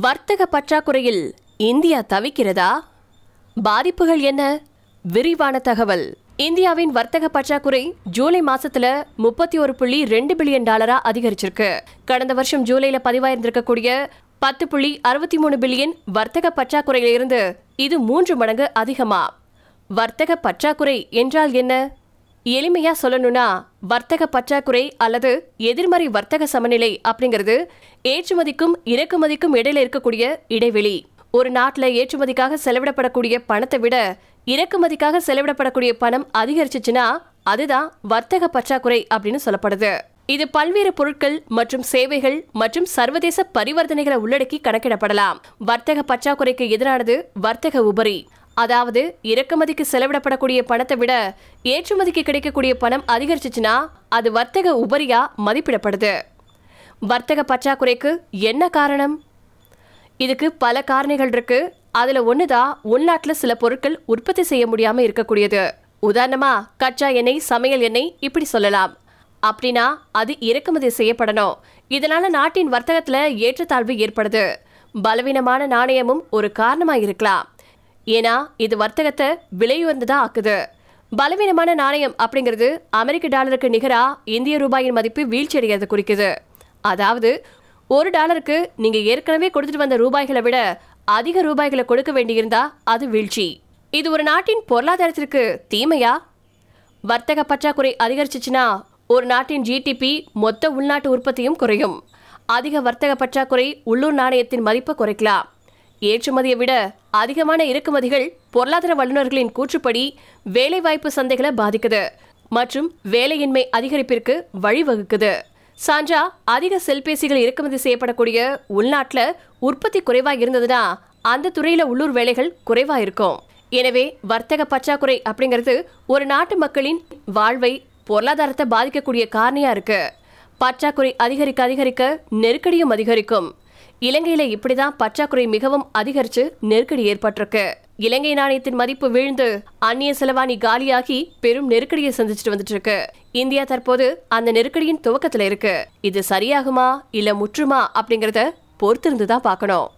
வர்த்தக பற்றாக்குறையில் இந்தியா தவிக்கிறதா? பாதிப்புகள் என்ன? விரிவான தகவல். இந்தியாவின் வர்த்தக பற்றாக்குறை ஜூலை மாசத்துல முப்பத்தி ஒரு புள்ளி ரெண்டு பில்லியன் டாலரா அதிகரிச்சிருக்கு. கடந்த வருஷம் ஜூலைல பதிவாயிருந்திருக்கக்கூடிய பத்து புள்ளி அறுபத்தி மூணு பில்லியன் வர்த்தக பற்றாக்குறையிலிருந்து இது மூன்று மடங்கு அதிகமா. வர்த்தக பற்றாக்குறை என்றால் என்ன? எளிமையா சொல்லணும்னா வர்த்தக பற்றாக்குறை அல்லது எதிர்மறை வர்த்தக சமநிலை அப்படிங்கிறது ஏற்றுமதிக்கும் இறக்குமதிக்கும் இடையில இருக்கக்கூடிய இடைவெளி. ஒரு நாட்டில் ஏற்றுமதிக்காக செலவிடப்படக்கூடிய பணத்தை விட இறக்குமதிக்காக செலவிடப்படக்கூடிய பணம் அதிகரிச்சுச்சுன்னா அதுதான் வர்த்தக பற்றாக்குறை அப்படின்னு சொல்லப்படுது. இது பல்வேறு பொருட்கள் மற்றும் சேவைகள் மற்றும் சர்வதேச பரிவர்த்தனைகளை உள்ளடக்கி கணக்கிடப்படலாம். வர்த்தக பற்றாக்குறைக்கு எதிரானது வர்த்தக உபரி. அதாவது இறக்குமதிக்கு செலவிடப்படக்கூடிய பணத்தை விட ஏற்றுமதிக்கு கிடைக்கக்கூடிய பணம் அதிகரிச்சுச்சுன்னா அது வர்த்தக உபரியா மதிப்பிடப்படுது. வர்த்தக பற்றாக்குறைக்கு என்ன காரணம்? இதுக்கு பல காரணிகள் இருக்கு. அதுல ஒண்ணுதான் உள்நாட்டில் சில பொருட்கள் உற்பத்தி செய்ய முடியாம இருக்கக்கூடியது. உதாரணமா கச்சா எண்ணெய் சமையல் எண்ணெய் இப்படி சொல்லலாம். அப்படின்னா அது இறக்குமதி செய்யப்படணும். இதனால நாட்டின் வர்த்தகத்துல ஏற்றத்தாழ்வு ஏற்படுது. பலவீனமான நாணயமும் ஒரு காரணமா இருக்கலாம். ஏன்னா இது வர்த்தகத்தை விலையுயர்ந்ததா ஆக்குது. பலவீனமான நாணயம் அப்படிங்கிறது அமெரிக்க டாலருக்கு நிகரா இந்திய ரூபாயின் மதிப்பு வீழ்ச்சியடைகிறது குறிக்குது. அதாவது ஒரு டாலருக்கு நீங்கள் ஏற்கனவே கொடுத்துட்டு வந்த ரூபாய்களை விட அதிக ரூபாய்களை கொடுக்க வேண்டியிருந்தா அது வீழ்ச்சி. இது ஒரு நாட்டின் பொருளாதாரத்திற்கு தீமையா? வர்த்தக பற்றாக்குறை அதிகரிச்சிச்சுன்னா ஒரு நாட்டின் ஜிடிபி மொத்த உள்நாட்டு உற்பத்தியும் குறையும். அதிக வர்த்தக பற்றாக்குறை உள்ளூர் நாணயத்தின் மதிப்பை குறைக்கலாம். ஏற்றுமதியை விட அதிகமான இறக்குமதிகள் பொருளாதார வல்லுநர்களின் கூற்றுப்படி வேலைவாய்ப்பு சந்தைகளை பாதிக்குது மற்றும் வேலையின்மை அதிகரிப்பிற்கு வழிவகுக்குது. சான்றா அதிக செல்பேசிகள் இறக்குமதி செய்யப்படக்கூடிய உள்நாட்டுல உற்பத்தி குறைவா இருந்ததுன்னா அந்த துறையில உள்ளூர் வேலைகள் குறைவா இருக்கும். எனவே வர்த்தக பற்றாக்குறை அப்படிங்கிறது ஒரு நாட்டு மக்களின் வாழ்வை பொருளாதாரத்தை பாதிக்கக்கூடிய காரணியா இருக்கு. பற்றாக்குறை அதிகரிக்க அதிகரிக்க நெருக்கடியும் அதிகரிக்கும். இலங்கையில இப்படிதான் பற்றாக்குறை மிகவும் அதிகரிச்சு நெருக்கடி ஏற்பட்டிருக்கு. இலங்கை நாணயத்தின் மதிப்பு வீழ்ந்து அந்நிய செலவாணி காலியாகி பெரும் நெருக்கடியை சந்திச்சுட்டு வந்துட்டு இருக்கு இந்தியா தற்போது அந்த நெருக்கடியின் துவக்கத்துல இருக்கு. இது சரியாகுமா இல்ல முற்றுமா அப்படிங்கறத பொறுத்திருந்து தான் பார்க்கணும்.